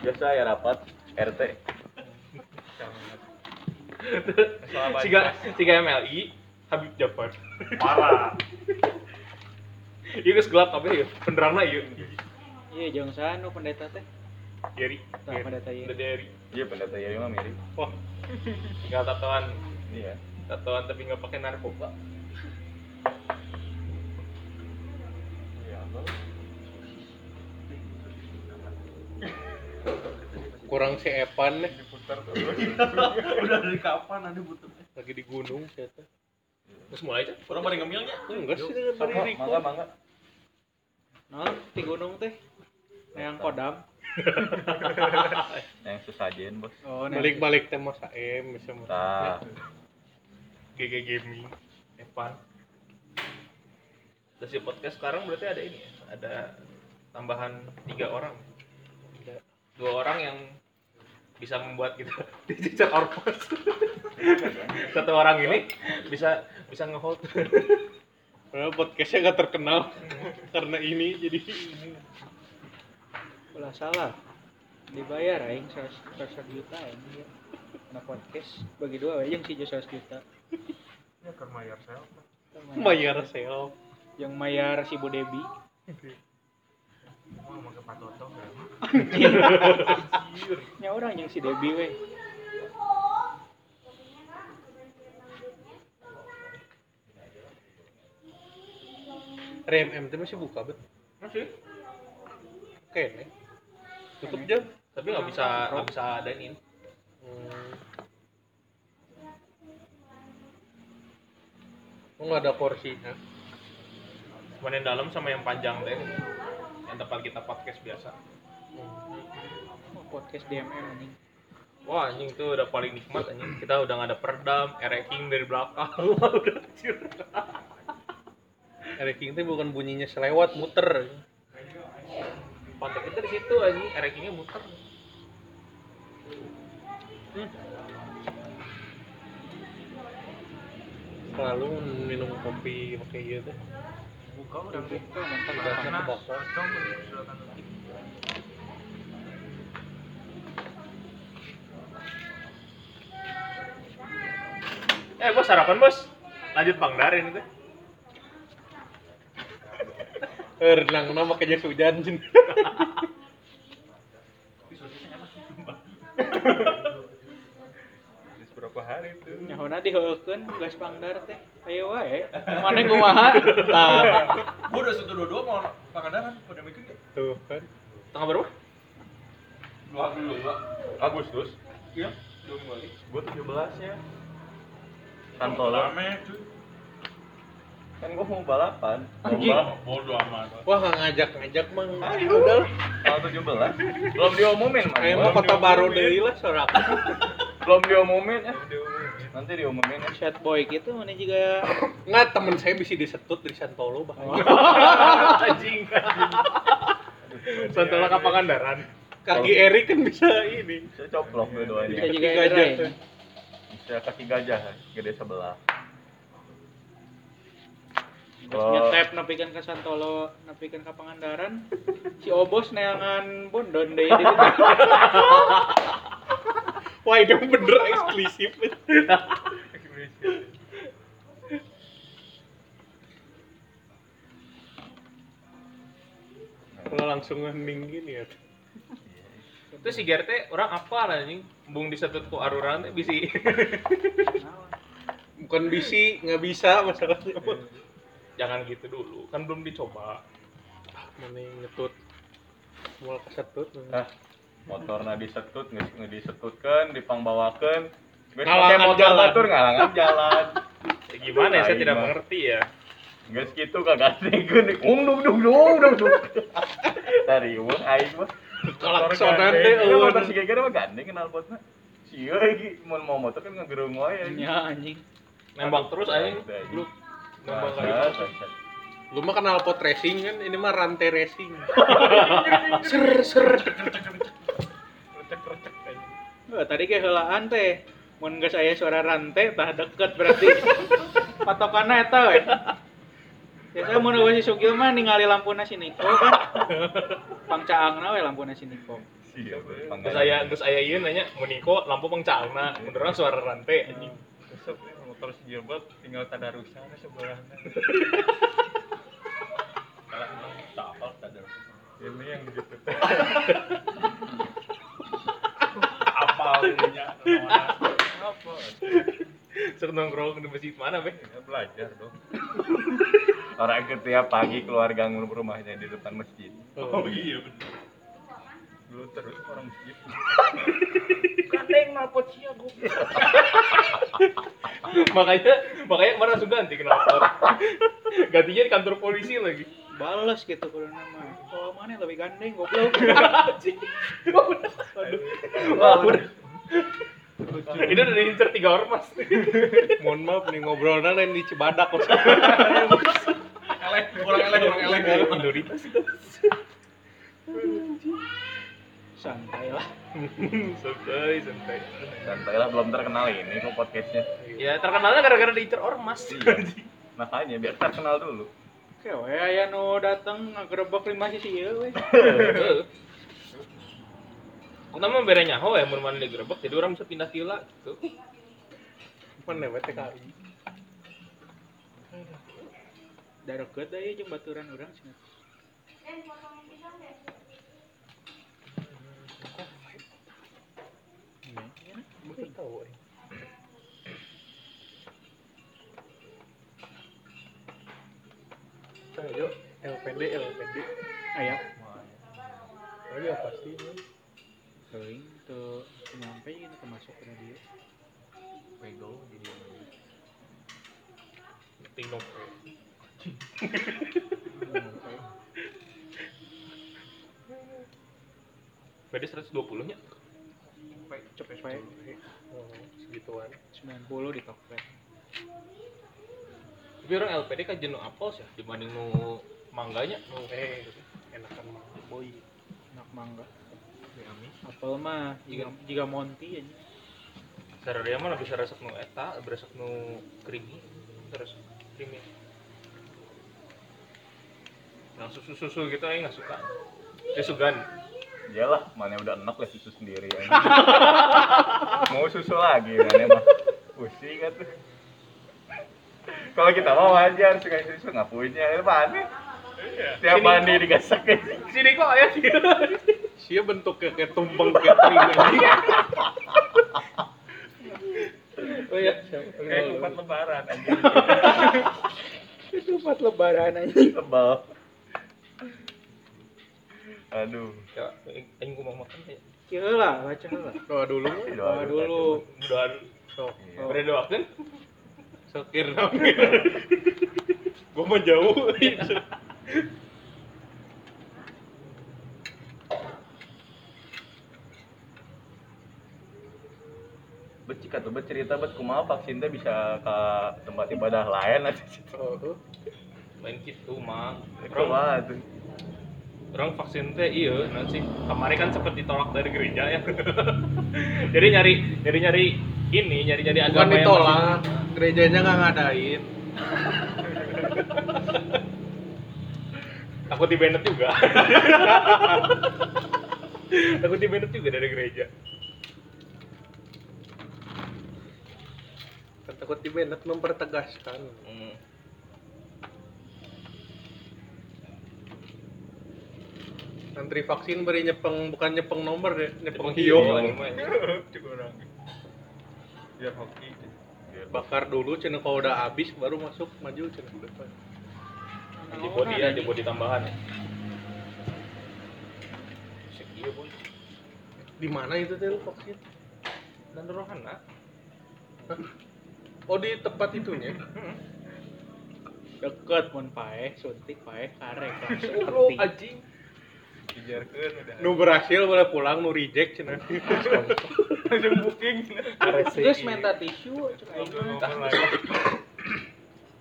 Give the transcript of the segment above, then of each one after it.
biasa ya rapat RT Siga siga MLI Habib Jafar. Parah. Geus gelap kabeh ya. Penderangna ieu. Iya, jangan sanu pendeta teh. Tah pendeta ieu. Udah dari. iya pendeta ya mah mirip Wah. Tinggal tatoan, iya tatoan tapi nggak pakai narkoba. Kurang si Evan nih Udah dari kapan ada butuh? lagi di gunung ternyata Terus mulai aja. Orang pada ngemilnya. enggak sih dengan? Riko mangga mangga Nah, di gunung teh. Yang kodam. yang sesajen bos Oh, balik-balik teh mas AM bisa mas GG Gaming, Evan. Terus di podcast sekarang berarti ada ini ya, ada tambahan tiga orang. Ada dua orang yang bisa membuat kita dicecer orpos. Satu orang ini bisa bisa ngehold. Padahal podcastnya gak terkenal karena ini jadi Ulah salah. Dibayar aing 100 juta ya. Karena podcast bagi dua we yang si 100 juta. Ya ke Mayer self. bayar self Yang mayar si Bu Debi. Mau mau ke Patoto? Nya orang yang si Debi we. RMM teh masih buka bet Masih. oke nih tutup jam Tapi nggak bisa nggak bisa ada ini. hmm. oh nggak ada porsinya Cuma yang dalam sama yang panjang teh. Yang tempat kita podcast biasa. Oh, podcast DMM anjing. Wah anjing tuh udah paling nikmat anjing. Kita udah nggak ada peredam, ereking dari belakang. udah anjir. Ranking teh bukan bunyinya selewat muter Pantai kita di situ anjing, erekingnya muter. selalu minum kopi pakai gitu Buka udah Buka. Eh bos sarapan bos. Lanjut Bang Darin itu. Eh, renang nama makanya hujan Jin. Berapa hari tuh? Nyahona diheukeun geus pangdar teh. Ayo wae. Mana kumaha? Tah. Udah satu dua dua mau pangandaran pada mikir ya. tuh kan Tanggal berapa? Dua dulu enggak. Agustus. Iya. Dua minggu lagi. gua 17 nya Santolo Rame cuy. kan gua mau balapan Bodoh amat. wah nggak ngajak-ngajak mang udah tanggal 17 belum diumumin man kayak mau kota baru deh lah sorak belum diumumin ya. Nanti diumumin ya. Chat boy gitu mana juga. Nggak temen saya bisa disetut di Santolo bahkan Anjing. Santolo ke Pangandaran. kaki Eri kan bisa ini. Saya coplok bisa dua-duanya juga Kaki gajah bisa kaki gajah gede sebelah. Terus Oh. nyetep nepikan ke Santolo, nepikan ke Pangandaran. Si Obos neangan bondon deui di ditu. Wah ini bener eksklusif kalau langsung hening gini ya Itu si Gerte orang apa lah anjing? Bung disetut ku aruran teh bisi. bukan bisi nggak bisa masalahnya Jangan gitu dulu, kan belum dicoba. mana yang ngetut mau kesetut ah motorna disetut nggak nggak disetutkan dipangbawakan pake motor jalan. batur ngalangan jalan Ya, gimana ya, saya tidak mah. mengerti ya. Geus gitu kagak dikeun ung dung dung dung dung dung tadi wong aing mah Kelaksonan Motor deh, gandeng. Iya, eueuh. motor si geger mah gandeng kenal potna Sia iki mun mau motor kan ngagerung wae. Ya anjing. Nembak terus aing. Lu nembak bangsat. Lu mah kenal pot racing kan ini mah rantai racing ser ser Wah, tadi kayak heulaan teh. Mun geus aya suara rantai tah deket berarti. Patokanna eta we. Biasa mun eueuh si Sugil mah ningali lampuna si Niko kan. Pangcaangna we lampuna si Niko. Iya, terus saya terus saya ieu nanya meniko lampu pengcalna beneran suara rantai anjing Besok motor si Gilbert tinggal tadarusan sebelahnya. Ini yang gitu. Apa ininya? Apa? Sok nongkrong di masjid mana be Ya, belajar dong. Orang ketika pagi keluar gang rumahnya di depan masjid. Oh iya benar. Dulu terus orang masjid. Kandeng nalpot sia gue. makanya makanya kemarin langsung ganti kenapa gantinya di kantor polisi lagi Balas gitu kalau nama. Oh mana lebih gandeng goblok. Wah, udah. ini udah diincer tiga ormas Mohon maaf nih ngobrolnya lain di Cibadak kok. Elek, orang elek, orang elek. minoritas itu Santai lah. santai santai Santai lah belum terkenal ini kok podcastnya. ya terkenalnya gara-gara diincer ormas Makanya biar terkenal dulu. Oke, we aya nu dateng ngagerebek lima sisi ieu we. Kita mah bere nyaho ya mun mana digerebek jadi orang bisa pindah kila gitu. Mana we TKI? Da deket da ieu jeung baturan urang cenah. Baru tahu. eh. Ayo, LPD, LPD. Aya. Oh iya pasti. ya. Teuing teu nyampe ini termasuk ke dia. Pego jadi Tinggal. Beda 120 nya. Cepet Oh, segituan. 90 di Tokped. Tapi orang LPD kan jenuh apel sih dibanding nu mangganya nu Eh, enakan mah boy. Enak mangga. Yummy. Apel mah jika, jika Monty aja. Sararea mah lebih resep nu eta, resep nu creamy, terus creamy. Yang susu-susu gitu aja nggak suka. Dia sugan. Iyalah, mana udah enak lah susu sendiri. anjing. Mau susu lagi mana mah. Pusing kan tuh. Kalau kita mau wajar suka susu nggak punya, itu aneh. Tiap Sini. mandi digasak Sini kok ya sih. Sia bentuknya kayak tumpeng catering anjing. Oh iya. Kayak empat lebaran anjing. Itu empat lebaran aja. Tebal. Aduh. Ya, aing gua mau makan ya. Kieu lah, baca lah. Doa dulu. Doa dulu. Doa Sok. Iya. berdoakeun. Sokir naon. Gua mah jauh. Bet cika tuh bet kumaha vaksin teh bisa ke tempat ibadah lain aja situ. Oh, Main gitu mah. Kumaha tuh. orang vaksin teh iya nanti kemarin kan sempat ditolak dari gereja ya. Jadi nyari nyari nyari ini nyari nyari Bukan agama yang ditolak, gerejanya nggak ngadain. Takut di banned juga. Takut di banned juga dari gereja. Takut di Bennett mempertegaskan. Hmm. Antri vaksin beri nyepeng bukan nyepeng nomor ya, nyepeng Hiyo orang. Biar hoki. Bakar dulu cina kalau udah habis baru masuk maju cina depan. Di body ya, di body tambahan iya boy. Di mana itu teh lu vaksin? Dan rohana. Oh di tempat itunya. Deket mun pae, suntik pae, karek langsung Oh, anjing. Dijarkeun udah. Nu berhasil boleh pulang, nu reject cina. Langsung booking. Terus minta tisu, lagi.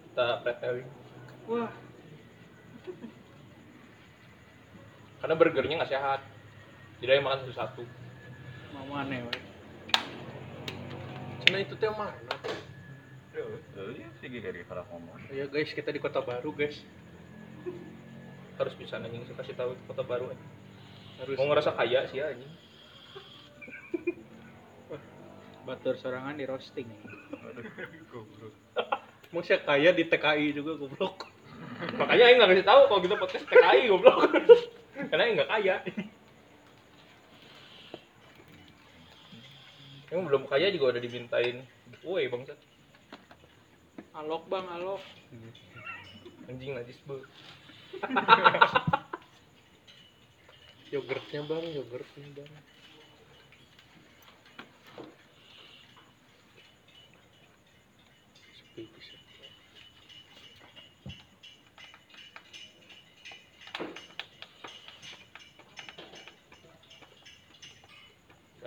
Kita pretelling. Wah, karena burgernya nggak sehat. Tidak yang makan satu satu mau aneh we. cuma itu teh mana? Ya guys, kita di kota baru guys. Harus bisa anjing, saya kasih tahu kota baru ya Harus. Mau ngerasa kaya sih ini Batur sorangan di roasting Mau sih kaya di TKI juga goblok. Makanya Aing nggak kasih tahu kalau kita podcast TKI goblok. Karena nggak kaya. Yang belum kaya juga udah dimintain giveaway bangsat. Alok bang, alok. Anjing najis bu. Yogurtnya bang, yogurtnya bang. Sepi bisa.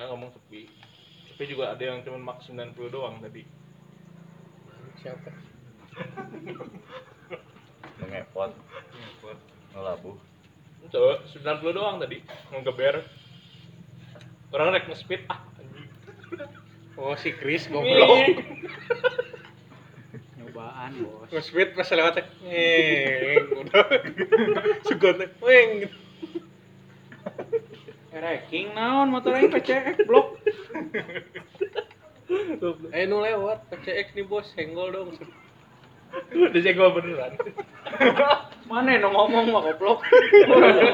Nah, ngomong sepi. Tapi juga ada yang cuma max 90 doang tadi. Siapa? Mengepot. Ngelabuh. Itu 90 doang tadi. Ngegeber. Orang rek nge-speed ah anjing. Oh si Chris goblok. Nyobaan bos. Nge-speed pas lewat teh. Ngeng, udah. Teh. Weng. Ranking naon motor aing PCX blok. Eh nu lewat PCX nih bos, senggol dong. Udah senggol beneran. Mana yang ngomong mah goblok.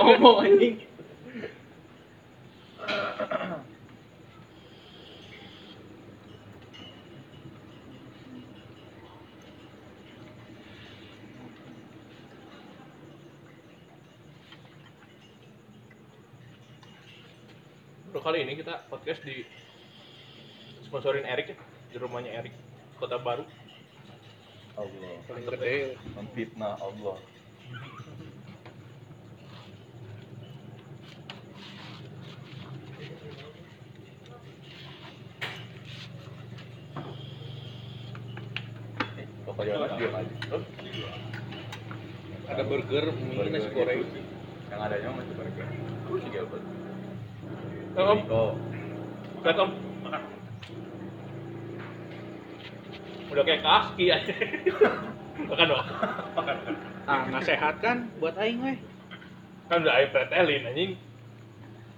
Ngomong anjing. Bro, kali ini kita podcast di sponsorin Erik ya, di rumahnya Erik, Kota Baru. Allah. Paling gede. Memfitnah Allah. Eh, Pokoknya aja. Ada burger, mie, nasi goreng. Yang adanya masih burger. Terus juga apa? Oh, Om. Oh, Lihat Om. Udah kayak kaki aja. Makan dong. Ah, nggak sehat kan buat aing weh. Kan udah air pretelin anjing.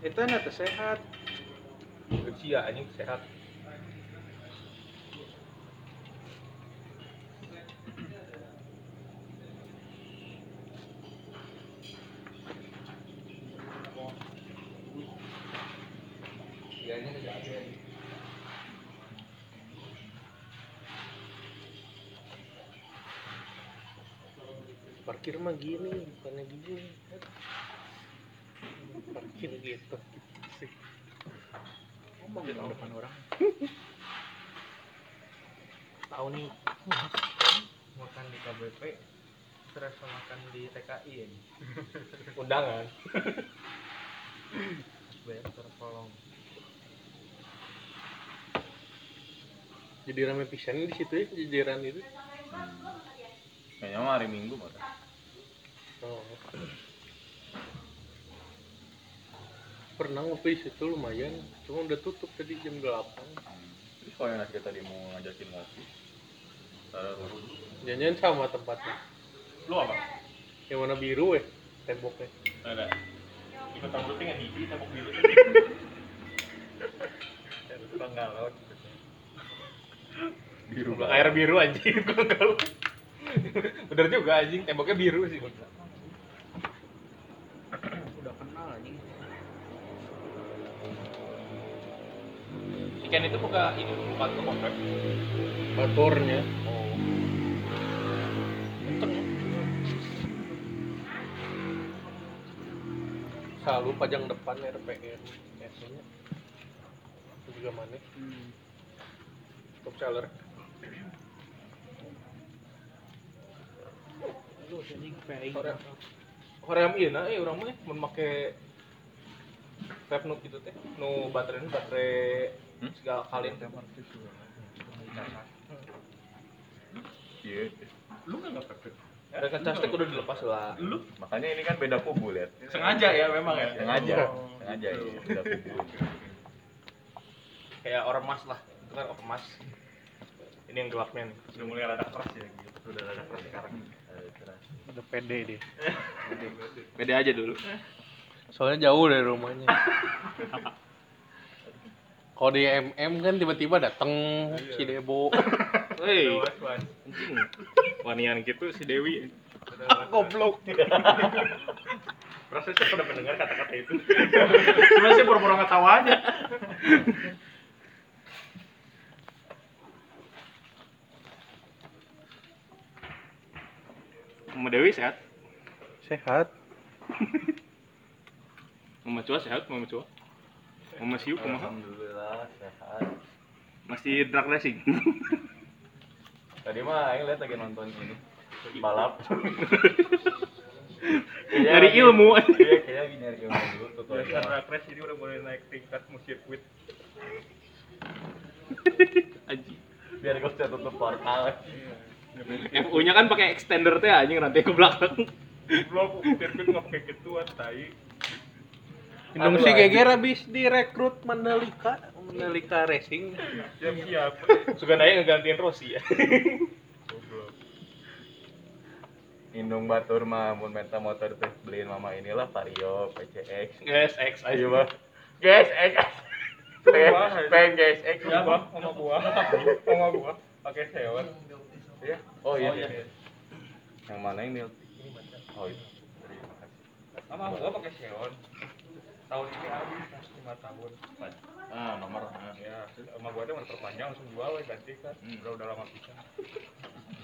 Itu teh sehat. Usia anjing sehat. Mah gini, bukannya gini. Parkir gitu. Sih. Ngomong di depan orang. Tahu nih. Makan di KBP terus makan di TKI ya. Undangan. Bayar terpolong. Jadi rame pisan di situ ya, jajaran itu. kayaknya mah hari Minggu mah. Oh. Pernah ngopi situ lumayan, cuma udah tutup tadi jam 8. Terus kalau yang kita tadi mau ngajakin ngopi, dulu. Jangan sama tempatnya. Lu apa? Yang warna biru ya, temboknya. Ada. Ikut tampil tinggal di tembok biru. Penggalau. Biru Biru air biru anjing. Gua kalau. Bener juga anjing, temboknya biru sih. Ikan itu buka ini, buka ke komplek. Motornya. Oh. Kenceng ya. Selalu pajang depan RPN biasanya. Itu juga mana? Hmm. Top seller. Lu anjing. Korea. Korea ieu eh urang mah mun make vape nu kitu teh, nu baterai baterai Hmm? segala kalian teh. Iya. Lu nggak? Dan ngecas teh udah dilepas lah. Lu Makanya ini kan beda kubu lihat. sengaja ya memang ya. Sengaja, Oh. sengaja ya beda kubu. Kayak ormas lah, itu kan ormas. Ini yang gelapnya nih. Sudah mulai rada keras ya gitu. Sudah rada keras sekarang. Udah pede dia. Beda aja dulu. Soalnya jauh dari rumahnya. Kalau di MM kan tiba-tiba dateng si Debo. Hei. Anjing. Wanian gitu si Dewi. goblok. Rasanya saya pernah mendengar kata-kata itu. Cuma saya pura-pura nggak tahu aja. Mama Dewi sehat? Sehat. Mama Cua sehat? Mama Cua? Mama Siu kumaha? Alhamdulillah sehat. Masih drag racing? Tadi mah aing lihat lagi nonton ini balap. Dari ilmu. Iya, kayaknya lagi nyari ilmu dulu tutorial. drag race ini udah mulai naik tingkat musik sirkuit. Aji. Biar gak usah tutup portal. FU-nya kan pakai extender teh anjing rantai ke belakang. Belum sirkuit nggak pakai gituan tai. Indung si. Geger habis direkrut Mandalika, Mandalika Racing. Siap siap. Suka nanya ngegantiin Rossi ya. Indung Batur mah mun menta motor teh beliin mama inilah Vario, PCX. Guys, X aja. Ayo mah. Guys, X. Pengen guys, X. Ya, Bang, sama gua. Sama gua. Pakai sewer. Iya. Oh iya. Yang mana ini? Oh itu. Sama gua pakai sewer. Tahun ini habis mas 5 tahun. Ah, nomor. ah. Ya, sama gua tuh mau perpanjang langsung jual we ganti kan. Udah udah lama pisan.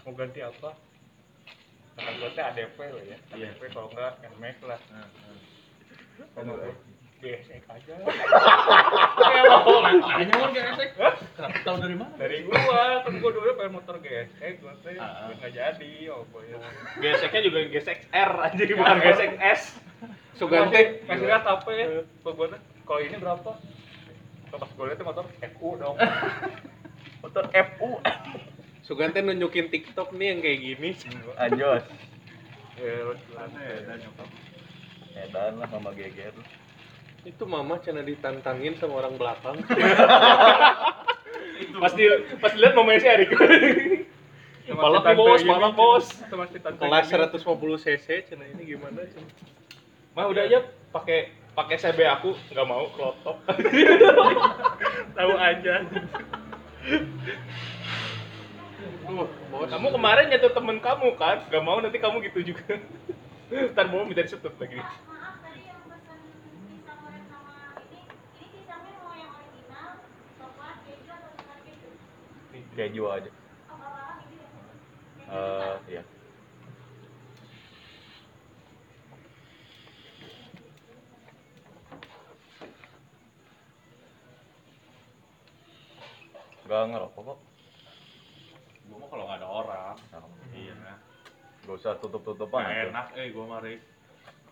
Mau ganti apa? Kata gua teh ADP we ya. ADP kalau enggak NMAX lah. Sama gua GSX aja. Hanya mau gesek. Kenapa tahu dari mana? Dari gua, kan gua dulu pengen motor GSX, gua teh nggak jadi, oh boy. GSX-nya juga GSX R aja, bukan GSX S. Sugante. Masih lihat apa ya? Teh, kalau ini berapa? Kalau pas gua lihat motor FU dong. Motor FU. Sugante nunjukin TikTok nih yang kayak gini. Anjos. Ya, Edan lah sama geger. Itu mama cina ditantangin sama orang belakang. Pas di pas lihat momennya si Erik. Balap nih bos, balap bos. Kelas 150 cc cina ini gimana cina? Mah udah aja pakai pakai CB aku nggak mau kelotok. Tahu aja. Duh, bos. Kamu kemarin nyatu temen kamu kan? Gak mau nanti kamu gitu juga. Ntar mau minta disetut lagi. Keju aja. Eh, iya. Gak ngerokok kok. Gua mau kalau nggak ada orang. Iya. Gak usah tutup-tutupan. Atuh. enak, eh gua mari.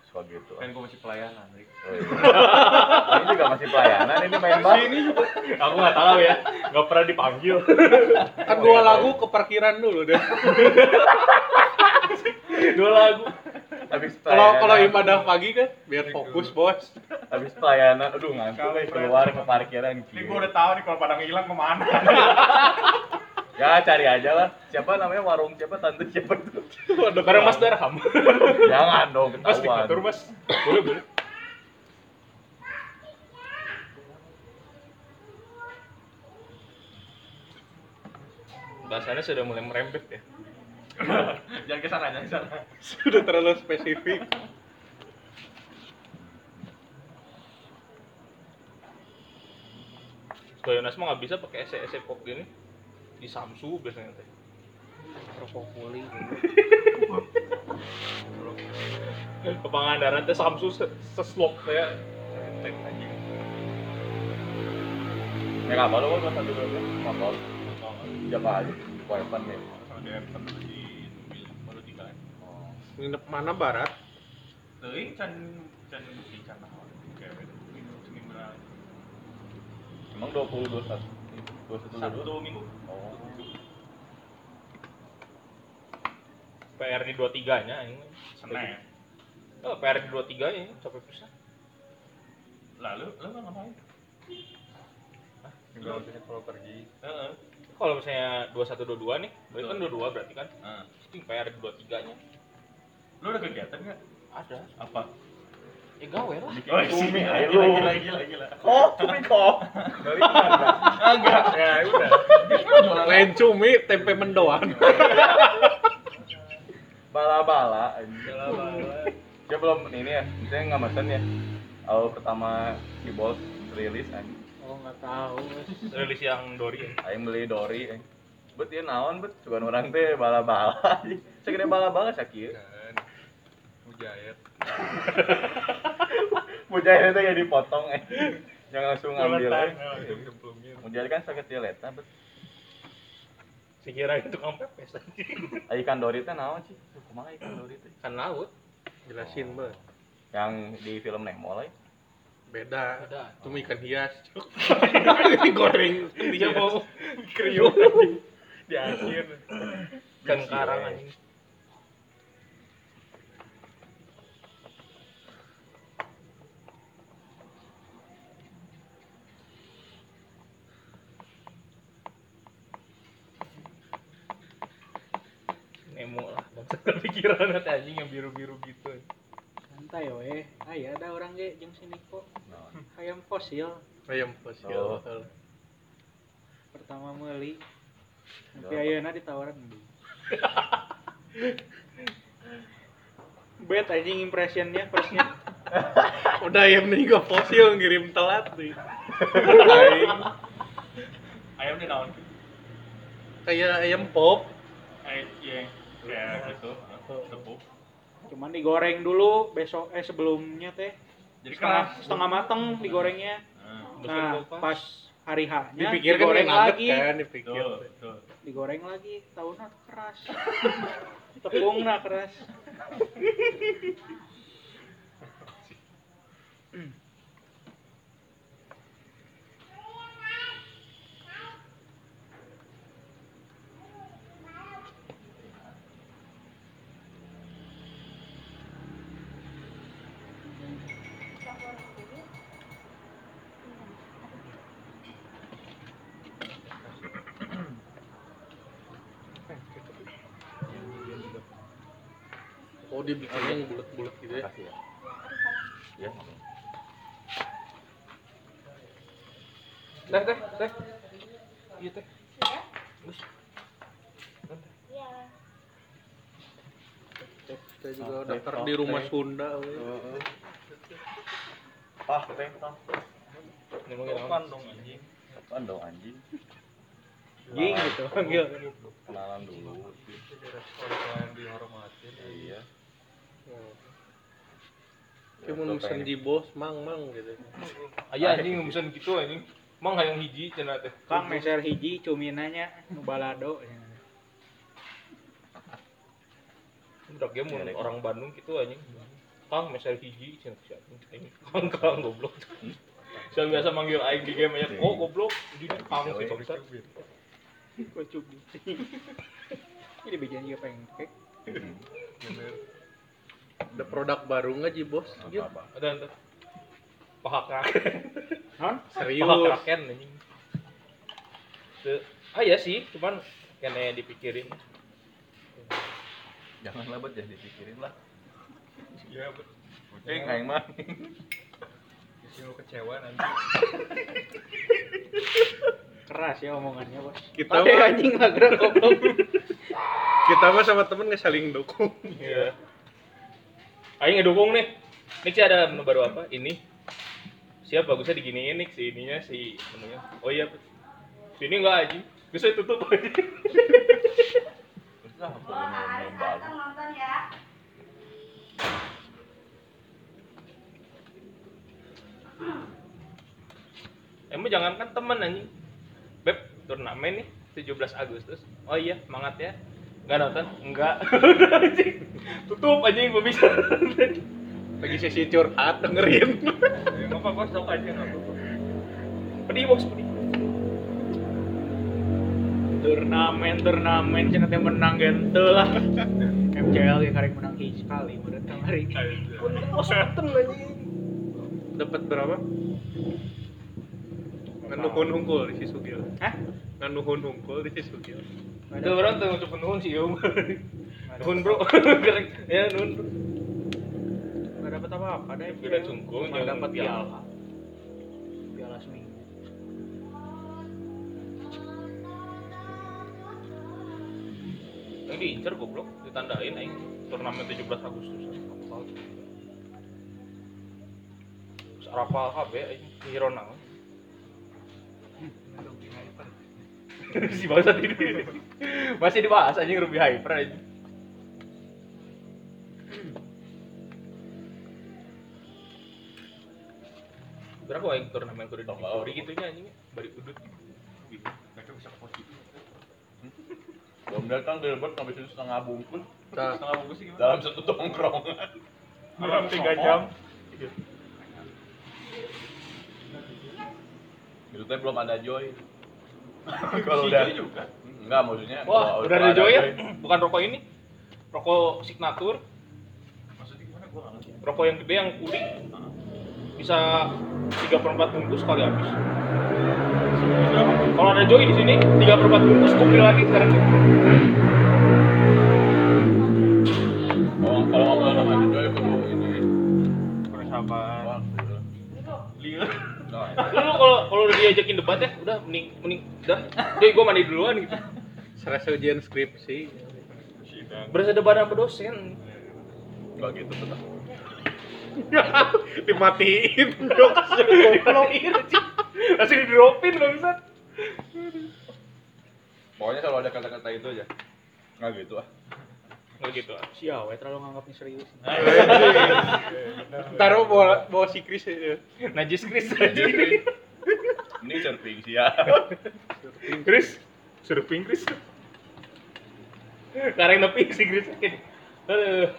Suka gitu. Kan gua masih pelayanan, Rik. Oh, iya. ini juga masih pelayanan, ini main bas. Aku nggak tahu ya, nggak pernah dipanggil. Kan dua lagu ke parkiran dulu deh. Dua lagu. Kalau kalau ibadah pagi kan biar fokus bos. Habis pelayanan, aduh ngantuk eh, keluar ke parkiran. Ini gua udah tahu nih kalau pada ngilang ke mana. Ya cari aja lah. Siapa namanya warung siapa tante siapa tuh? Bareng Mas Darham. Jangan dong Mas ketahuan. diktator Mas. Boleh boleh. Bahasanya sudah mulai merembet ya. Jangan ke sana, jangan ke sana. Sudah terlalu spesifik. Kalau Yonas mah nggak bisa pakai ese ese pop gini di Samsu biasanya teh. Rokok puli. Ke Pangandaran teh Samsu se- seslop teh. Tek anjing. Naik apa lo kan satu dua motor? Siapa aja? Weapon nih. baru tiga. Nginep mana barat? Teuing can can bukti can naon. Kayak minggu seminggu lalu. Emang dua puluh dua satu. Dua satu dua dua. Sabtu minggu. Oh. PR di 23 nya ini. Senin. Oh, PR di 23 nya ini capek pisan. Lalu lu kan ngapain? Enggak maksudnya kalau pergi. Heeh. Kalau misalnya 2122 nih, berarti kan 22 berarti kan. Nah, Pasti PR di 23 nya. lu ada kegiatan nggak? Ada. Apa? Ya gawe lah. Aja lu. Gila, gila, gila. Oh, cumi kok. Enggak. Ya udah. Lain cumi, tempe mendoan. Bala-bala. Bala-bala. Dia belum ini ya, saya nggak mesen ya. Awal pertama si bos rilis kan. Oh nggak tahu. Rilis yang Dori ya. Aing beli Dori. eh. Bet dia naon bet, cuman orang teh bala-bala. Segede bala-bala sakit. Kan. Mujahid. Mujahid teh ya dipotong eh. Jangan langsung ngambil eh. Mujahid kan sakit dileta bet. Sekira itu kan pepes anjing. Ah, Ikan Dori teh naon sih? Kumaha ikan Dori teh? Kan laut. Jelasin, Mbak. Yang di film Nemo lah. Beda. Beda. Itu mah ikan hias. Digoreng. Dia mau kriuk di akhir. Kan karang anjing. Nemo lah, kepikiran nanti anjing yang biru-biru gitu. Santai we. Ah ya ada orang ge jeung sini kok. Hayam fosil Ayam fosil. Oh. pertama meuli. Tapi ayeuna ditawaran. Bet anjing impressionnya firstnya. Udah ayam nih gak fosil ngirim telat nih. Ayam di naon? Kayak ayam pop. Ayam iya, kayak gitu. Tepuk. Cuman digoreng dulu besok eh sebelumnya teh. Jadi Setengah keras. setengah mateng digorengnya. Nah, pas hari H-nya Dipikir kan digoreng yang lagi. kan, dipikir. Digoreng lagi, tahunan keras. Tepungna keras. dibikinnya yang bulat-bulat gitu ya. Makasih ya. Ya. Teh, teh, teh. Iya, teh. Kita juga Oke, daftar di rumah Sunda. Heeh. Pah, teh, tah. Ngomongin dong anjing. Sopan dong anjing. Jing gitu panggil. Kenalan dulu. Orang dihormatin. Iya. Kayak mau mesen di bos, mang mang gitu. Aja anjing mesen gitu anjing. Mang hayang hiji cenah teh. Kang meser hiji cuminanya nu balado. Udah game mun Iya, orang Bandung gitu anjing. Kang meser hiji cenah siapa anjing. Kang kang goblok. Saya biasa manggil aing di game aja, kok goblok, di kang sih bangsat. Kocuk. Ini bikin juga pengen kek. Ada produk baru nggak Ji bos? Apa apa. Ada ada. Paha kraken. Non? Serius? Paha kraken anjing. Ah iya sih, cuman kene dipikirin. Jangan lah bet, jangan dipikirin lah. Iya. Eh, aing mah. Lu kecewa nanti. Keras ya omongannya, Bos. Kita mah, anjing lah gerak goblok. kita mah sama temen nggak saling dukung. Iya. Aing ngedukung nih. Nih sih ada menu baru apa? Ini. Siap bagusnya diginiin nih si ininya si menunya. Oh iya. Sini enggak aja. Bisa tutup aja. Nonton ya. Emang jangankan temen anjing. Beb, turnamen nih 17 Agustus. Oh iya, semangat ya. Enggak nonton? Enggak. Udah. Tutup anjing gua bisa. Lagi sesi curhat dengerin. Enggak apa-apa, sok aja enggak apa-apa. Pedih box, pedih. Turnamen, turnamen cenah teh menang gitu lah. MCL ge karek menang hiji sekali mau datang hari ini. Dapat berapa? Nganuhun hungkul di Sisugil. Hah? Nganuhun hungkul di Sisugil. Itu orang tuh untuk nuhun sih, Om. Nuhun, Bro. Gerek. Ya, nuhun, Bro. Gak dapat apa-apa deh. Beda sungkung Cuma yang dapat piala. piala. Seminggu. Yang diincer goblok, ditandain aing turnamen 17 Agustus. Terus rapal KB aing hero naon. Si bangsat ini masih dibahas anjing Ruby Hyper aja. Berapa aing turnamen kudu di Ori gitu nya anjing bari udut. Mereka bisa ke pos. Belum datang dilebet ngabisin setengah bungkus. Nah. Setengah bungkus sih gimana? Dalam satu tongkrongan. Dalam tiga jam. Itu teh belum ada joy. Kalau udah juga. Enggak maksudnya. Wah, kalau udah ada Joy ya? Bukan rokok ini. Rokok signature, Maksudnya gimana gua enggak ngerti. rokok yang gede yang kuning. Bisa 3 per 4 bungkus sekali habis. Kalau ada Joy di sini, 3 per 4 bungkus kopi lagi sekarang. Oh, kalau ngomong sama ada joy perlu ini. Persahabatan. Liur. Nah, Dulu kalau kalau udah diajakin debat ya, udah mending mending udah. Joy gua mandi duluan gitu. Serasa ujian skripsi. Berasa debat sama dosen. enggak gitu tetap. Dimatiin. Dimatiin, anjing. Langsung di dropin bangsat. Pokoknya selalu ada kata-kata itu aja. Enggak gitu ah. Nggak gitu. ah. Si Awe terlalu nganggapnya serius. Taruh bawa bawa si Chris ya. Najis Chris Jadi, Ini surfing sih ya. Chris, surfing Chris. Kareng nepi si Chris. Aduh,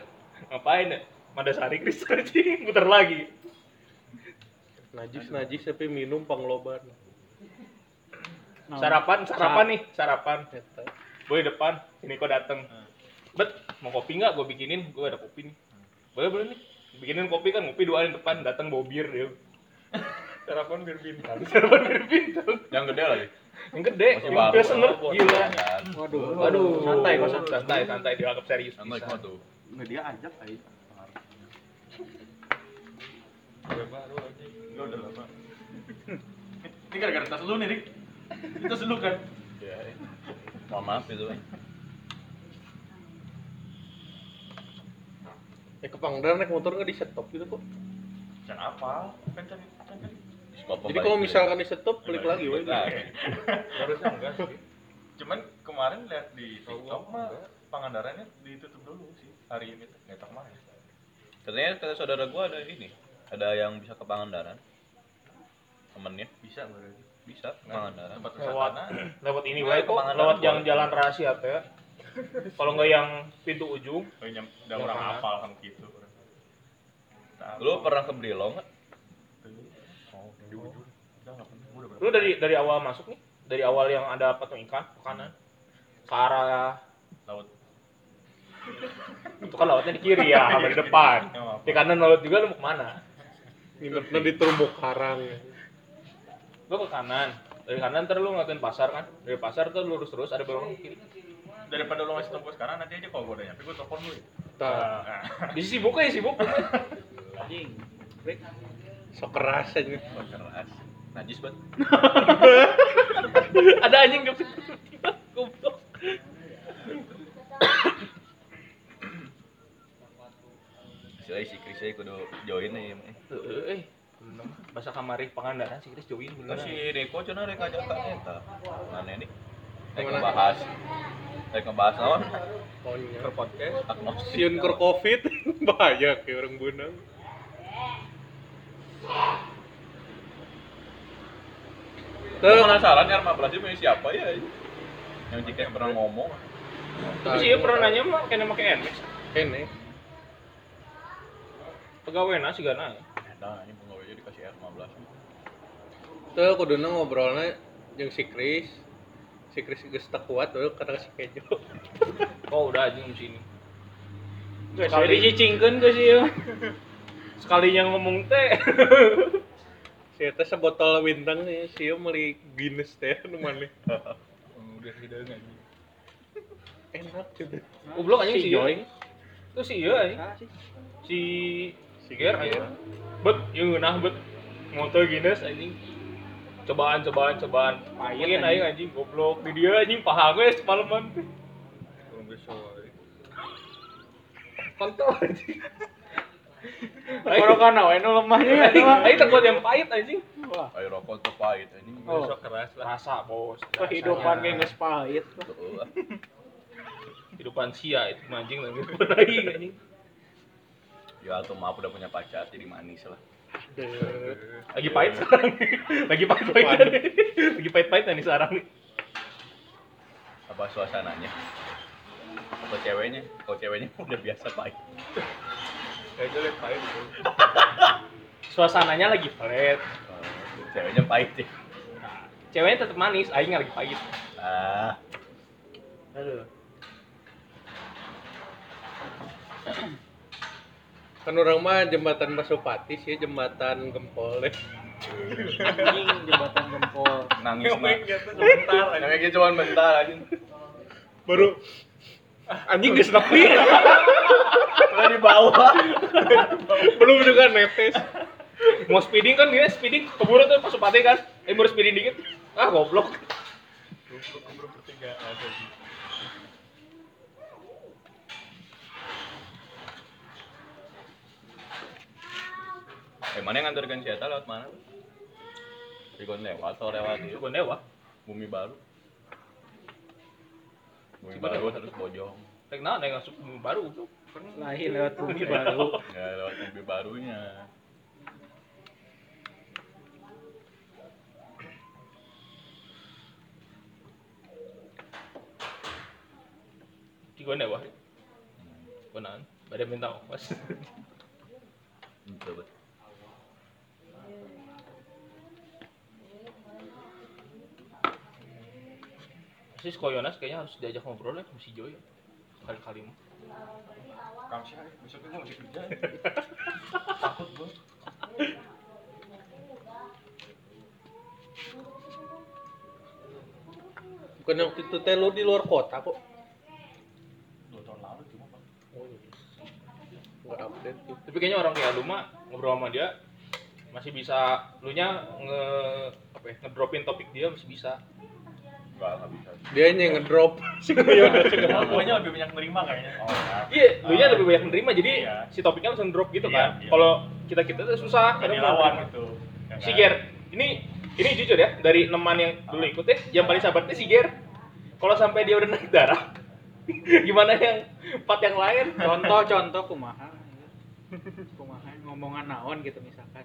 ngapain ya? Madasari Chris anjing, muter lagi. Najis najis tapi minum pangloban. Nah, Sarapan, sarapan nih, sarapan. Boy depan, sini kok dateng. Bet, mau kopi nggak? Gue bikinin, gue ada kopi nih. Boleh boleh nih. Bikinin kopi kan, ngopi doain depan, datang bawa bir ya. Sarapan bir bintang. Sarapan bir bintang. Yang gede lagi. Yang gede, Masih yang baru. listener, gila. Waduh. Aduh, Santai kok santai. santai, santai dianggap serius. Santai kok tuh. Nggak dia ajak aja. Enggak udah lama. Ini gara-gara tas lu nih, Dik. Itu tas lu kan? Ya. Mohon maaf itu. Ya ke Pangandaran naik motor nggak di stop gitu kok. Can apa? Kan cari. Jadi kalau misalkan di stop balik lagi weh. Harusnya enggak sih. Cuman kemarin lihat di TikTok mah Pangandarannya ditutup dulu sih hari ini tuh. Nggak tahu kemarin. Katanya kata saudara gua ada ini, ada yang bisa ke Pangandaran. Temennya bisa berarti. Bisa ke Pangandaran. Tempat Lewat, lewat ini wae kok, lewat boleh. yang jalan rahasia teh. Kalau enggak yang pintu ujung, Oh, udah orang hafal kan gitu. Lu pernah ke Brilong nggak? Oh, di ujung. Udah udah lu dari dari awal masuk nih, dari awal yang ada patung ikan ke kanan, ke arah laut. itu kan lautnya di kiri ya, sama di depan. Di kanan laut juga lu mau ke mana? Nginepnya di terumbu karang. Lu ke kanan, dari kanan ntar lu ngeliatin pasar kan, dari pasar tuh lurus terus ada belok ke kiri. Daripada lu ngasih gua sekarang nanti aja kalau gua udah nyampe gua telepon lu. ya. Tah, Nah, Di sibuk aja sibuk. Anjing. sok keras aja. wah, keras. Najis banget. ada anjing gak Goblok. Si si Chris aja kudu join nih. Eh, bahasa kamari Pangandaran sih Chris join beneran. si Deko cenah rek ajak ka eta. Mana nih? Rek ngebahas. Rek ngebahas naon? Pokoknya. Ke podcast. Siun ke covid bahaya kayak orang benang. Gua penasaran ya Arma Brazil punya siapa ya? Yang jika pernah ngomong. Tapi sih ya pernah nanya mah kena make NMAX. Kene. Pegawai nasi gak nanya. Nah, ini pengawalnya dikasih R15. Tuh kuduna ngobrolnya jeung si Chris. Si Chris geus kuat tuh kata si Kejo. Oh udah anjing di sini. Sekali dicicingkeun ke sih. sekalinya ngomong teh. Si eta sebotol bintang nih, si meuli Guinness teh nu maneh. Udah hideung anjing. Enak juga. Goblok anjing Si si Joy. Itu si iya anjing. Si Siger aja. Bet, yang ngeunah bet. Motor Guinness anjing. Cobaan, cobaan, cobaan. Pahit aing anjing goblok. Di dia anjing paha gue semalaman. Kontol anjing. Kalau kan nu lemahnya ya. Aing aing takut yang pahit anjing. Wah, Ayo rokok tuh pahit ini. Oh. Besok keras lah. Rasa bos. kehidupan kayak geus pahit. Kehidupan sia itu anjing lagi aing anjing. Ya tuh maaf udah punya pacar jadi manis lah. Lagi pahit sekarang. Lagi pahit-pahit. Lagi pahit-pahit nih sekarang nih. Apa suasananya? Atau ceweknya? Kalau ceweknya udah biasa pahit. Kayaknya pahit. Suasananya lagi flat. Oh, ceweknya pahit ya. Ceweknya tetap manis, aing lagi pahit. Ah, Aduh. Kan orang mah jembatan Pasupati sih, jembatan Gempol deh. Anjing jembatan gempol. nangis mah. Nangis cuma bentar aja. Baru anjing geus nepi. Udah di bawah. Belum juga netes. Mau speeding kan dia speeding keburu tuh masuk pate kan. Eh baru speeding dikit. Ah goblok. Eh mana yang ngantarkan si Eta lewat mana? Rigon lewat atau lewat itu? Dewa. Bumi baru. Bumi Coba baru deh. terus bojong. Tek nah yang masuk baru tuh. Lahir lewat bumi baru. Ya lewat bumi barunya. Di gue dewa. Benar. Pada minta ongkos. Betul betul. Si Koyonas kayaknya harus diajak ngobrol ya sama si Joy. Kali-kali mah. Kang Syah, besoknya gue masih kerja. Takut gue. Bukan waktu itu teh lu di luar kota kok. Dua tahun lalu cuma Pak. Enggak update tuh. Tapi kayaknya orang kayak lu mah ngobrol sama dia masih bisa lu nya nge apa ya, ngedropin topik dia masih bisa. Enggak, enggak bisa. Dia yang ngedrop si Koyonas juga. Pokoknya lebih banyak nerima kayaknya. Oh, ya. Iya, lu nya lebih banyak menerima jadi Iya. si topiknya langsung drop gitu Iya, kan. iya. Kalau kita kita tuh susah kadang lawan gitu. Ya Si kan? Ger, ini ini jujur ya dari teman yang dulu ikut ya, yang paling sabarnya si Ger. Kalau sampai dia udah naik darah, gimana yang empat yang lain? Contoh-contoh kumaha. Kumaha ngomongan naon gitu misalkan.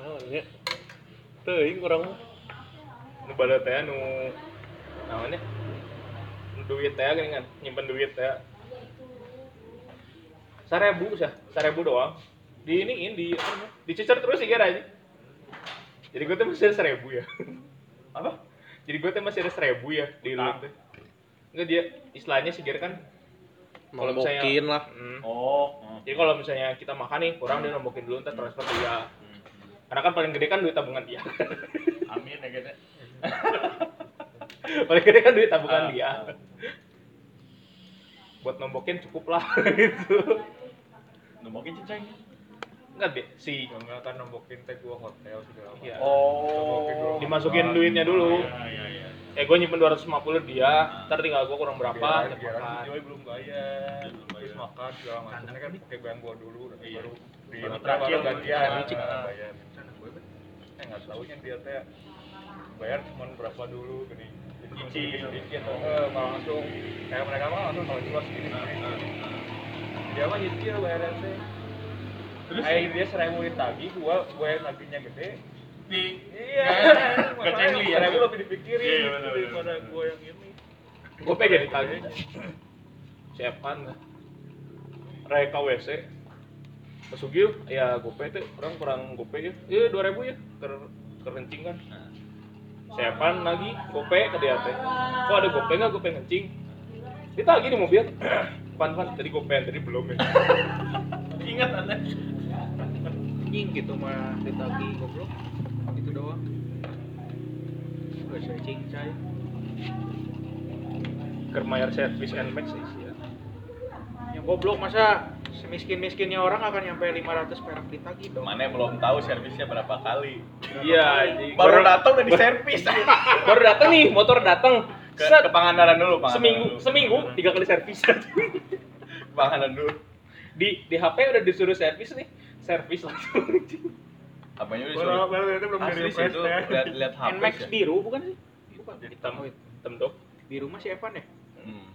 Oh, ya. Teuing urang mah. Nu bala teh nu namanya duit teh gini kan, nyimpen duit teh. Sarebu sih, sarebu doang. Di iniin di apa namanya? Dicecer terus si Ger aja. Jadi gue tuh masih ada seribu ya. Apa? Jadi gue tuh masih ada seribu ya di Utang. lu tuh. Enggak dia istilahnya si Ger kan Kalau misalnya- lah. hmm, Oh. Jadi kalau misalnya kita makan nih, kurang dia nombokin dulu ntar transfer ke dia. Karena kan paling gede kan duit tabungan dia. Amin ya gitu. paling gede kan duit tabungan Ah, dia. ah. Buat nombokin cukup lah gitu. Nombokin cincang. Enggak deh, si Enggak kan nombokin teh gua hotel segala macam. Iya. Oh. Dimasukin duitnya dulu. Iya, iya, iya. eh gue nyimpen 250 dia, ntar tinggal gue kurang berapa, Biar- tiap biar makan. Joy belum bayar, terus makan segala macam. Ini kan kayak bayar gua dulu, Iya. baru di terakhir gantian. Cik, bayar. Eh nggak tahunya dia teh bayar cuma berapa dulu gini. Cicil. Sedikit, eh, malah langsung kayak mereka mah langsung kalau jual segini. Dia mah nyicil bayarnya teh. Terus? Akhirnya dia seribu ditagih, gua gua yang nagihnya gede. Di Iya, Gak cengli ya? Seribu lebih dipikirin Iya, gitu daripada gua yang ini. Gue pengen ditagih. Siapkan lah. Reka WC. Pesugiu, ya gope teh, kurang kurang gope ya. Iya dua ribu ya, ter kerencing kan. Siapan lagi gope ke dia teh. Kok ada gope nggak gope ngencing? Ditagih di mobil. Pan pan tadi gopean tadi belum ya. Ingat anda. Anjing gitu mah ditagi goblok. Itu doang. Geus we cincai. Kermayar service and max sih ya. Yang goblok masa semiskin-miskinnya orang akan nyampe 500 perak ditagih dong. Mana belum tahu servisnya berapa kali. Iya, anjing. Baru datang udah di servis. baru datang nih, motor datang. ke, Set. ke Pangandaran dulu, Pangandaran seminggu dulu. seminggu tiga kali servis Pangandaran dulu. di di HP udah disuruh servis nih servis langsung Apanya udah disuruh. belum Asli dari sih itu lihat lihat HP. Nmax sih. biru bukan sih? bukan hitam hitam dong Biru mah si Evan ya? Hmm.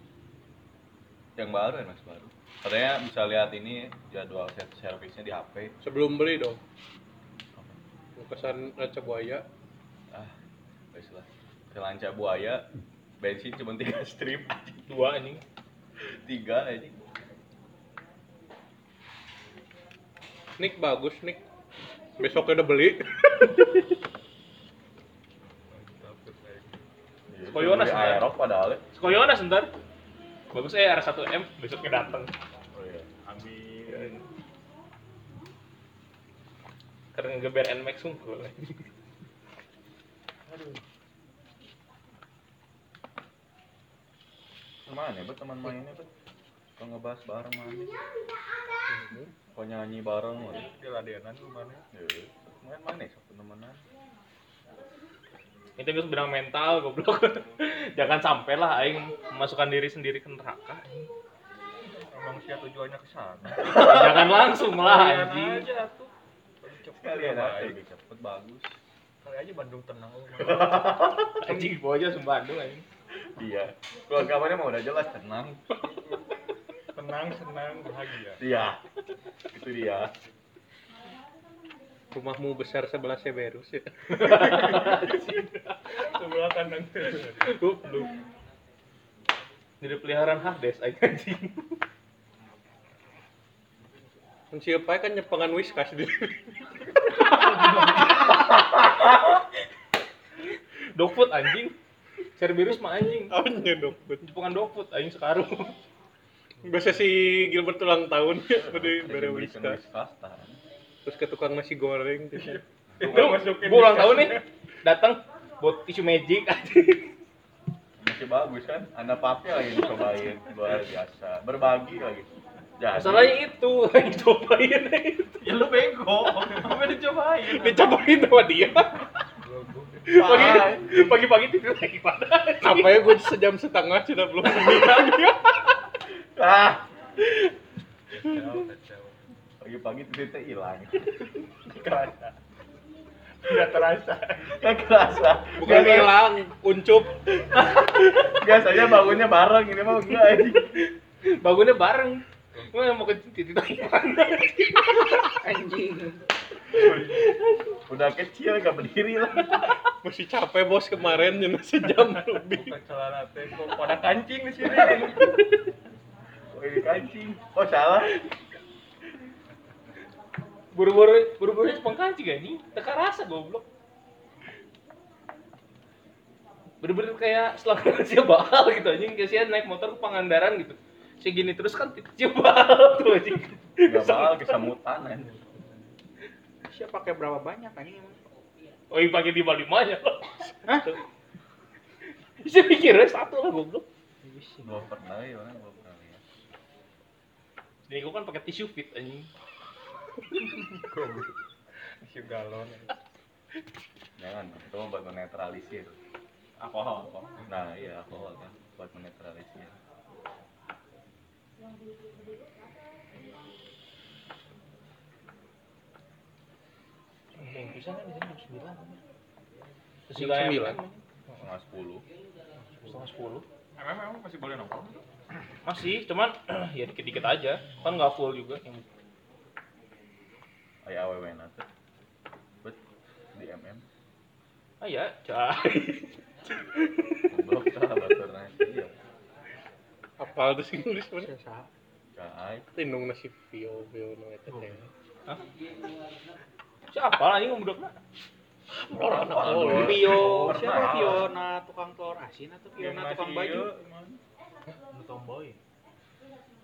Yang baru Nmax baru. Katanya bisa lihat ini jadwal set servisnya di HP. Sebelum beli dong. Kesan Ranca Buaya. Ah, guys lah. Kelanca buaya, bensin cuma tiga strip, dua anjing tiga aja. Nick bagus, Nick. Besoknya udah beli. Koyonas, Beli ya? Aerox padahal ya. Skoyonas ntar bagus eh R1M besoknya datang karena ngeber Nmax unggul Mana ya, Bet, teman mainnya, Bet? Kau ngebahas bareng mana? Kau nyanyi bareng, mana? Dia ladenan lu mana? Ya, main mana sok temenan. itu gue bilang mental goblok jangan sampai lah aing memasukkan diri sendiri ke neraka Emang sih tujuannya ke sana. jangan langsung lah Kalian anjing aja tuh. Aja baik. lebih cepet bagus. Kali aja Bandung tenang lu. anjing gua aja Bandung anjing Iya. Keluarga mana mah udah jelas tenang. Tenang, senang, bahagia. Iya. Itu dia. Rumahmu besar sebelah Severus ya. Sebelah kandang goblok jadi peliharaan Hades anjing Kan siapa kan nyepengan whiskas di. dogfood anjing Cerberus mah anjing Awalnya dong. bukan dogfood anjing sekarang Biasa si Gilbert ulang tahun ya, pada bare. Terus ke tukang nasi goreng gitu. itu gua ulang tahun nih datang buat tisu magic anjing Masih bagus kan? Anda pakai lagi dicobain luar biasa. Berbagi lagi. Jadi, masalahnya itu yang cobain itu ya lu bego. Apa dicobain? Dicobain sama dia. pagi pagi pagi tidur lagi pada Apa ya gue sejam setengah sudah belum minum dia. Ah, pagi-pagi duitnya hilang. Kerasa. Tidak terasa. Gak kerasa. Bukan hilang, kuncup. Biasanya bangunnya bareng, ini mah enggak ini. bangunnya bareng gua mau ke titik Anjing. Udah kecil gak berdiri lah. Masih capek bos kemarin jadi sejam lebih. Bukan celana teh, kok pada kancing di sini. Oh ini kancing. Oh salah. buru-buru buru-buru cepeng kancing gak nih teka rasa goblok bener-bener kayak selang kecil bakal gitu anjing kasihan naik motor ke Pangandaran gitu segini terus kan kecil bakal tuh anjing Gak bakal kesemutan kan. Siapa pakai berapa banyak anjing emang? oh yang pakai lima limanya Hah? bisa mikirnya satu lah goblok Belum pernah ya orang belum pernah lihat. jadi gua kan pakai tisu fit anjing Goblok. Isi galon. Jangan, itu buat menetralisir. Alkohol, alkohol. Nah iya alkohol kan, buat menetralisir. Yang bisa kan di sini jam sembilan Jam sembilan? Setengah sepuluh. setengah sepuluh Emang emang masih boleh nongkrong? masih cuman ya dikit-dikit aja kan nggak full juga yang Aya awewe nanti. Bet di MM. ah ya cai Goblok tah batur Apa tuh sih nulis mana? Cai. Tindung nasi vio vio nu eta teh. Hah? siapa lagi ngomong Orang Aduh. Vio, Pernah. siapa Fiona tukang telur asin atau Fiona tukang baju? Nu tomboy.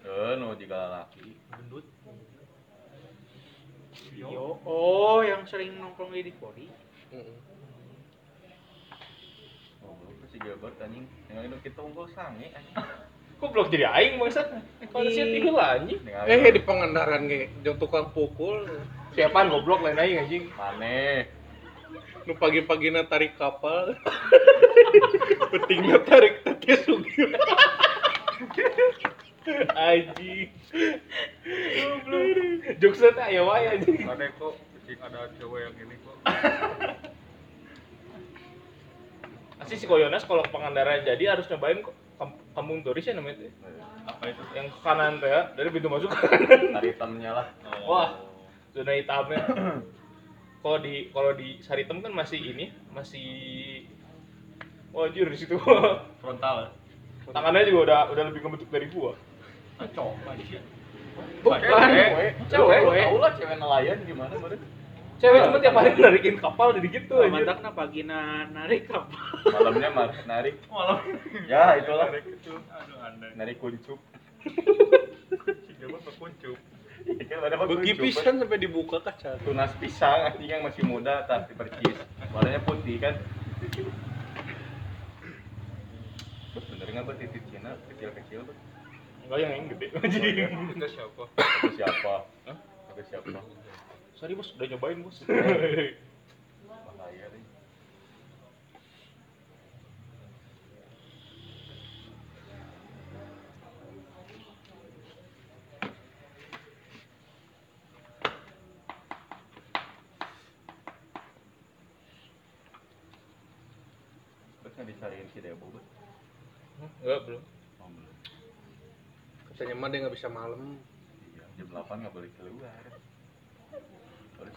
Eh, nu tiga laki. Gendut. Vio. Oh, yang sering nongkrong di Dipori. Heeh. Si Gilbert anjing. Yang itu kita unggul sange anjing. Goblok jadi aing maksud. Kalau sih tinggal anjing. Dengan Eh di Pangandaran ge jeung tukang pukul. Siapaan goblok lain aing anjing. Maneh. Nu pagi-pagina tarik kapal. Pentingnya tarik teh sugih. Anjing. Goblok. Jokesnya teh aya wae anjing. ada kok ada cewek yang ini kok Asli si Koyonas kalau ke Pangandaran jadi harus nyobain kok kampung turis ya namanya tuh. Apa itu? Yang ke kanan teh ya, dari pintu masuk Tari hitamnya lah. Wah. zona hitamnya. Kalau di kalau di Saritem kan masih ini, masih Wah, anjir di situ. Frontal. Tangannya juga udah udah lebih ngebentuk dari gua. Coba sih. Bukan. Cewek. Cewek. Lah cewek nelayan gimana baru. Cewek cuma tiap hari narikin kapal jadi gitu Tuh, anjir. mantakna pagina narik kapal. Malamnya mar narik. Malam. Ya, itulah. aduh anda Narik kuncup. si jaman mah kuncup Iya, Begi kuncup, pisan sampai dibuka kaca. tunas pisang anjing yang masih muda tapi percis warnanya putih kan bener nggak bet titik Cina kecil kecil bet Enggak yang yang gede siapa Itu siapa Hah? Itu siapa Sorry bos, udah nyobain bos. bahaya nggak dicariin si Debo bet Enggak, belum. Oh, belum. Katanya mah dia nggak bisa malam. Iya, jam 8 nggak boleh keluar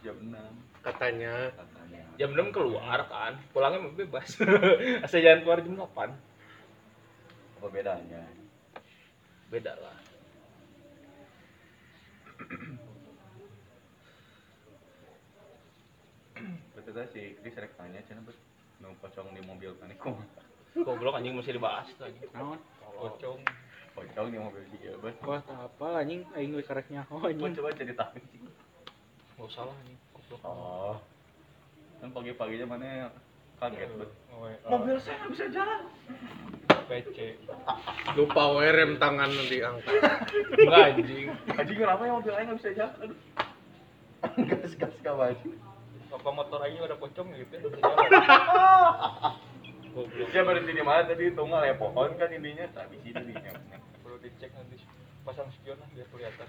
jam 6 Katanya. katanya Jam 6 keluar kan, pulangnya mah bebas. Asal jangan keluar jam 8. apa bedanya Beda lah. betul tadi si Chris rek tanya cina bet nu pocong di mobil kan iku Goblok anjing masih dibahas tuh anjing. Naon? Pocong. pocong di mobil dia bet Wah, apa anjing aing we karek nyaho Gua anjing. coba ceritakan sih Enggak usah lah anjing. Goblok. oh. Kan pagi-paginya mana kaget bet mobil saya nggak bisa jalan. PC Lupa we rem tangan diangkat. Enggak anjing. anjing kenapa ya mobil aja nggak bisa jalan? Gas gas kawan apa motor aja ada pocong gitu ya? Goblok. dia berhenti di mana tadi? Tunggal ya pohon kan ininya. Tapi sini nih pasang spion lah biar kelihatan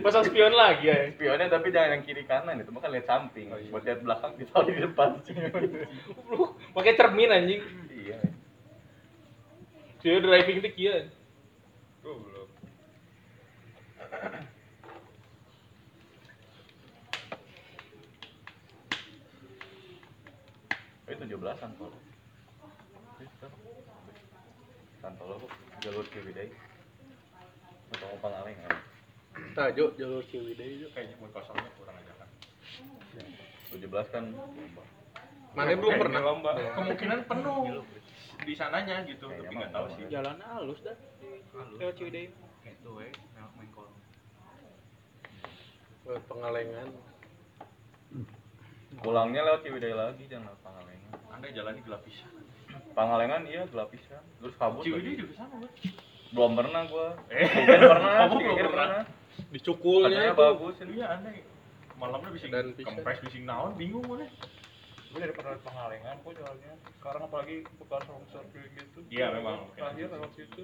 Pasang spion lagi ya. spionnya tapi jangan yang kiri kanan itu mah kan lihat samping buat lihat belakang ditaruh di depan. Pakai cermin anjing. iya Dia driving itu kieu. goblok itu tujuh belas Santolo Santolo kok jalur Ciwidey atau mau Pangalengan Tajuk jalur Ciwidey itu. kayaknya buat kosongnya kurang aja kan tujuh belas kan lomba. Mana belum Kayaknya pernah. lomba kemungkinan penuh di sananya gitu Kayaknya tapi nggak tahu sih Jalan halus dah. Lewat Ciwidey. itu we main kolong Buat pengalengan. pulangnya lewat Ciwidey lagi jangan lewat Pangalengan anda jalannya gelap bisa Pangalengan iya gelap pisan terus kabut Ciwidey juga sama Bud. Belum pernah gua Eh. Pernah Kamu belum Ciwidey pernah? Dicukulnya katanya itu. bagus ini iya aneh malamnya bisa kempes bisa naon bingung mana gue dari pernah pengalengan kok jalannya sekarang apalagi bekas longsor gitu Iya, memang. terakhir lewat situ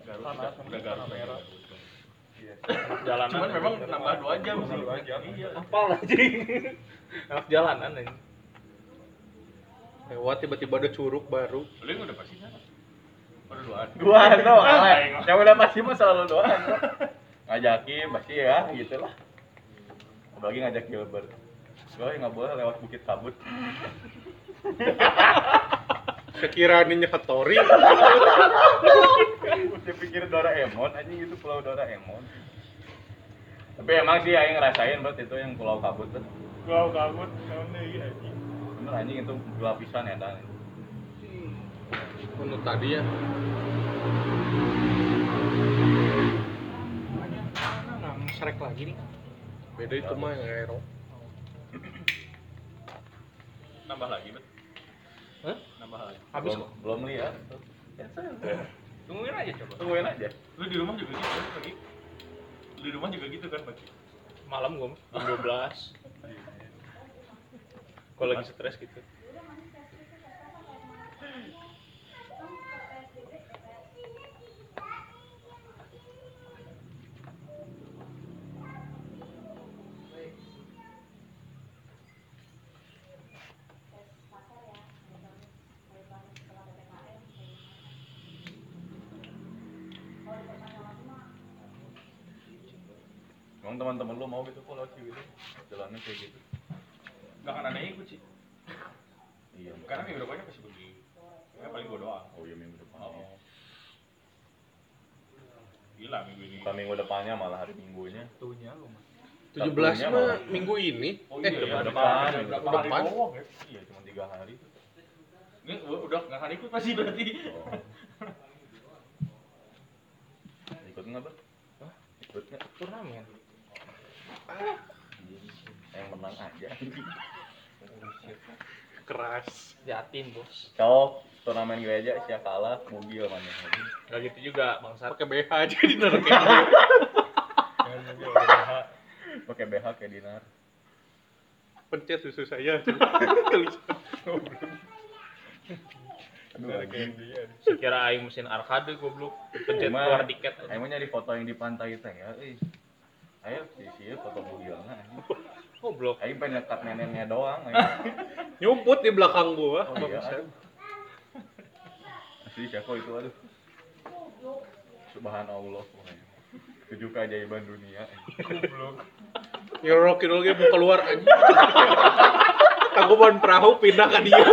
Garut Panas, udah- Garut merah. Iya. Jalanan. cuman memang nambah dua jam sih dua jam. iya Apal anjing. Anak jalanan anjing. Lewat tiba-tiba ada curug baru. lu yang udah pasti kan udah duaan Dua tuh, yang udah pasti mah selalu doang. Ngajakin pasti ya, gitulah. Apalagi ngajak Gilbert. Gue nggak boleh lewat Bukit Kabut. Sekiranya nyeketori. Udah pikir Doraemon, anjing itu Pulau Doraemon. Tapi emang sih aing ngerasain bet itu yang Pulau Kabut bet. gua kabut naon deui anjing Bener anjing itu gelap pisan ya dan. Menurut tadi ya. Ngesrek lagi nih. Beda itu mah yang aero. nambah lagi bet Hah? nambah lagi Habis belum, belum lihat. Tungguin aja coba. Tungguin aja. Lu di rumah juga gitu kan pagi. Di rumah juga gitu kan pagi. Malam gue jam 12. Kalau lagi stres gitu. Emang teman-teman lu mau gitu kalau gitu jalannya kayak gitu? Gak akan ada yang ikut sih. Iya. Karena minggu depannya pasti pergi. Ya paling gua doang. Oh iya minggu depan. Oh. Gila minggu ini. Bukan minggu depannya malah hari minggunya. Tuhnya lu mah. 17 Sabtunya mah minggu ini. Oh Eh, iya, depan, iya, depan, ada minggu berapa depan. hari doang ya? Iya cuma tiga hari. Ini udah nggak akan ikut pasti berarti. Oh. Ikut nggak ber? Ikut nggak? Turnamen. Yang menang aja. Keras. Jatin bos. Cok, turnamen gereja siapa kalah mobil mana Gak gitu juga bangsat. Pakai BH aja di neraka. Jangan mobil udah pakai BH kayak dinar. Pencet susu saya. Sekira aing mesin arcade goblok. Pencet keluar tiket. aja. Emang nyari foto yang di pantai teh ya, eh. Ayo, di sini foto mobilnya. Goblok. Aing pengen nyekat neneknya doang. Nyumput di belakang gua. Oh iya. Asli siapa itu aduh. Subhanallah pokoknya. Tujuh keajaiban dunia. Nyorokin lagi mau keluar aja. Aku perahu pindah ke dia.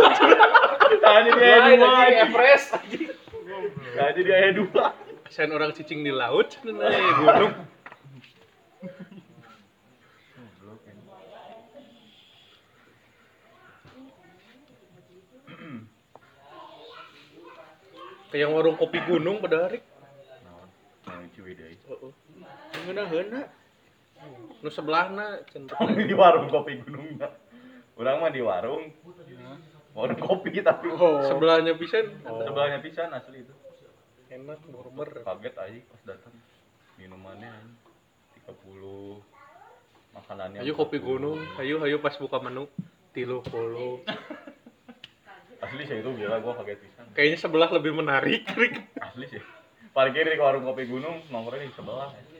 Tadi dia dua. anjing. Tadi dia dua. Sen orang cicing di laut, eh, gunung. Kayak warung kopi gunung pada hari. Naon? Naon Ciwidey. Heeh. Ngeuna heuna. Nu sebelahna cenah. di warung kopi gunungnya. Orang mah di warung. Warung kopi tapi Oh. Sebelahnya pisan. sebelahnya pisan asli itu. Enak burger. Kaget aja pas datang. Minumannya anjing. 30 makanannya. Ayo kopi 40. gunung, ayo ayo pas buka menu tilu puluh. Asli sih itu gila gua kaget pisan. Kayaknya sebelah lebih menarik. Rik. Asli sih. Parkir di warung kopi gunung nomornya di sebelah. ya.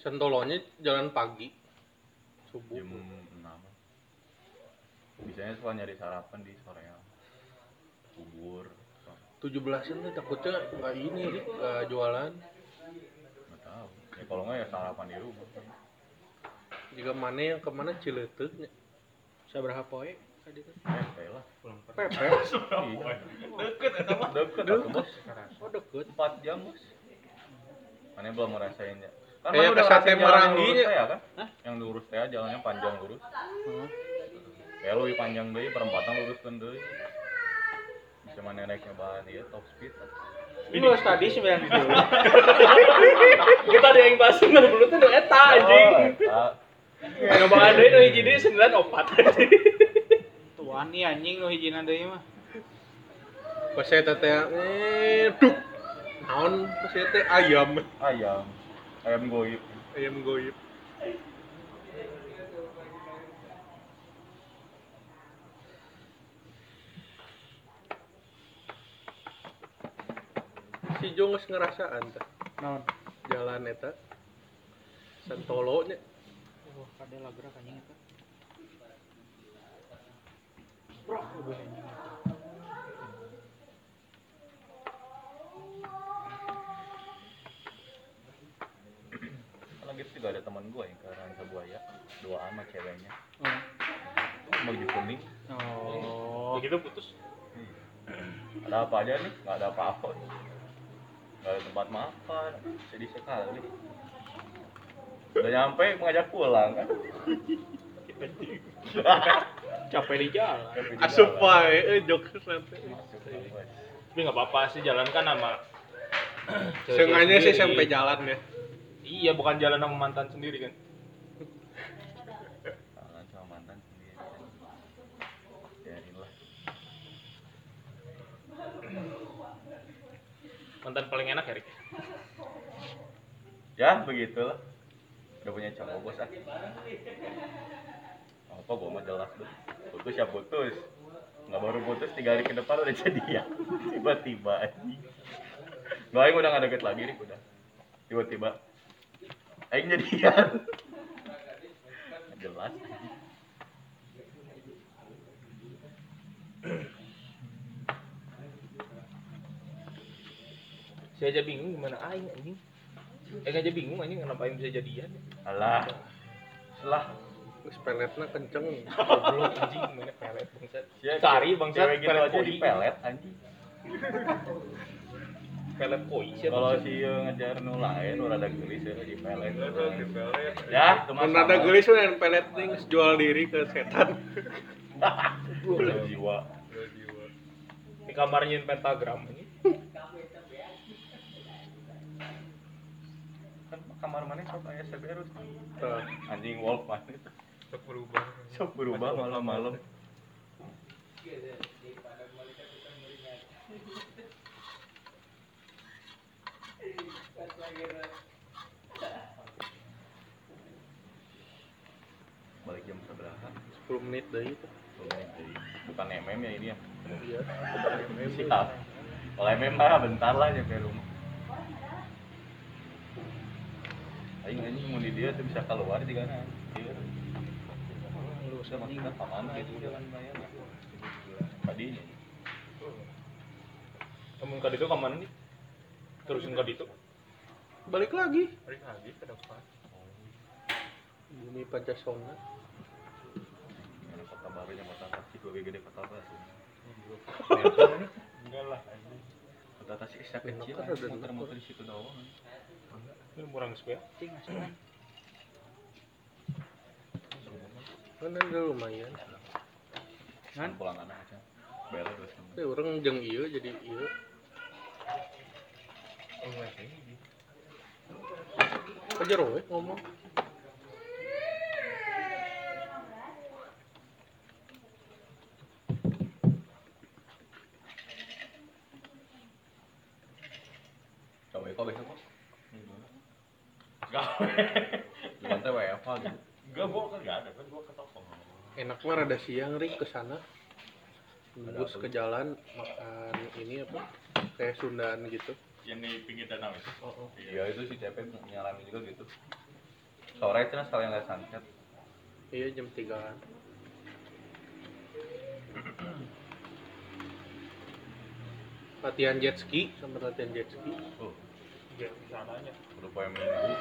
Sentolonya jalan pagi. Subuh. Jam 6. Biasanya suka nyari sarapan di soreang. Bubur. tujuh belasan tuh takutnya nggak ini nggak jualan. Nggak tahu. Ya kalau nggak ya sarapan di rumah. Jika mana yang ke mana ciletuknya. Saberapa poe? Tadi kan. Pepe lah. Pepe. Iya. Deket eta mah. Deket bos. Oh deket. 4 jam bos. Mana belum ngerasainnya. Kan Kayak mana udah ke Sate ngerasain jalan yang Marangi ya kan? Yang lurus teh jalannya panjang lurus. Kayak lebih panjang deui perempatan lurus kan deui. Bisa mana naik nyobain dia top speed. Ini lu tadi 9 itu. Kita ada yang bahas bener dulu tuh eta anjing. Oh, eta. Nyobaan deui nu hiji deui 94 anjing. Tuan nih anjing nu hijina deui mah. Pas saya teh eh duk. Naon pas saya teh ayam. ayam. Ayam goib. Ayam goib. Si Jo geus ngerasaan teh Naon? jalan eta. Santolo nya. Wah, kada lagrak anjing eta. Udah anjing. Lagi itu juga ada teman gue yang ke Rancah Buaya. Dua ama ceweknya. Oh. Baju kuning. Oh. Begitu putus. Ada apa aja nih? Nggak ada apa-apa. Nggak ada tempat makan. Sedih sekali. Udah nyampe mengajak pulang kan. capek di jalan Asup wae eh jokes nanti. tapi nggak apa-apa sih jalan kan sama Sengaja sih sampai jalan ya. iya bukan jalan sama mantan sendiri kan Kangen sama mantan sendiri. Biarin lah. Mantan paling enak ya Rik Ya, begitulah. Udah punya cowok bos ah. Apa gua mah jelas tuh. Putus ya putus. Nggak baru putus tiga hari ke depan udah jadian. Tiba-tiba anjing. Nggak, Aing udah nggak deket lagi nih udah. Tiba-tiba. Aing jadian. Jelas. Saya aja bingung gimana aing anjing eh aja bingung anjing kenapa aing bisa jadian Alah. Selah. Geus peletna kenceng. goblok anjing mana pelet bangsat Ya, cari bangsat cewek gitu pelet aja di pelet anjing. pelet koi siapa Kalau si Ieu ngejar nu lain nu rada geulis ya di pelet. di pelet Ya, Mun ada sama. geulis mah pelet ning jual diri ke setan. Udah jiwa. di kamarnya pentagram ini Kan kamar mana sok aya seberus. Tuh. Anjing wolf mana itu. untuk berubah Sok berubah malam-malam. Balik jam seberapa? 10 menit deui itu. Bukan MM ya ini ya. Iya. Siap. Kalau MM mah bentar lah nyampe rumah. Aing anjing mun di dia tuh bisa keluar juga nah. Iya. Lu usah maksudnya paman gitu jalan bayar. Tadinya. kamu ke itu ke mana nih terusin ke itu Balik lagi. balik lagi ke depan Bumi Pancasona. Mana kota barunya kota Tasik lebih gede kota baru. enggak lah Kota Tasik kecil, Kan muter-muter di situ doang. Murang sepeda Kan lumayan. Kan pulang anak aja. Bela terus. Tapi orang jeung ieu jadi ieu. oh masih jero we ngomong. Coba kok besok kok. Gawe. Dengan teh WFH gitu. enggak gua kan enggak ada kan gua ke toko Enak mah rada siang ring ke sana. Bus ke jalan makan ini apa? Kayak Sundaan gitu. yang di pinggir danau itu Iya itu si CP nyalamin juga gitu. Sore itu sekalian lihat sunset. Iya jam 3-an. latihan jet ski sama latihan jet ski Oh, dia sananya udah poin minggu.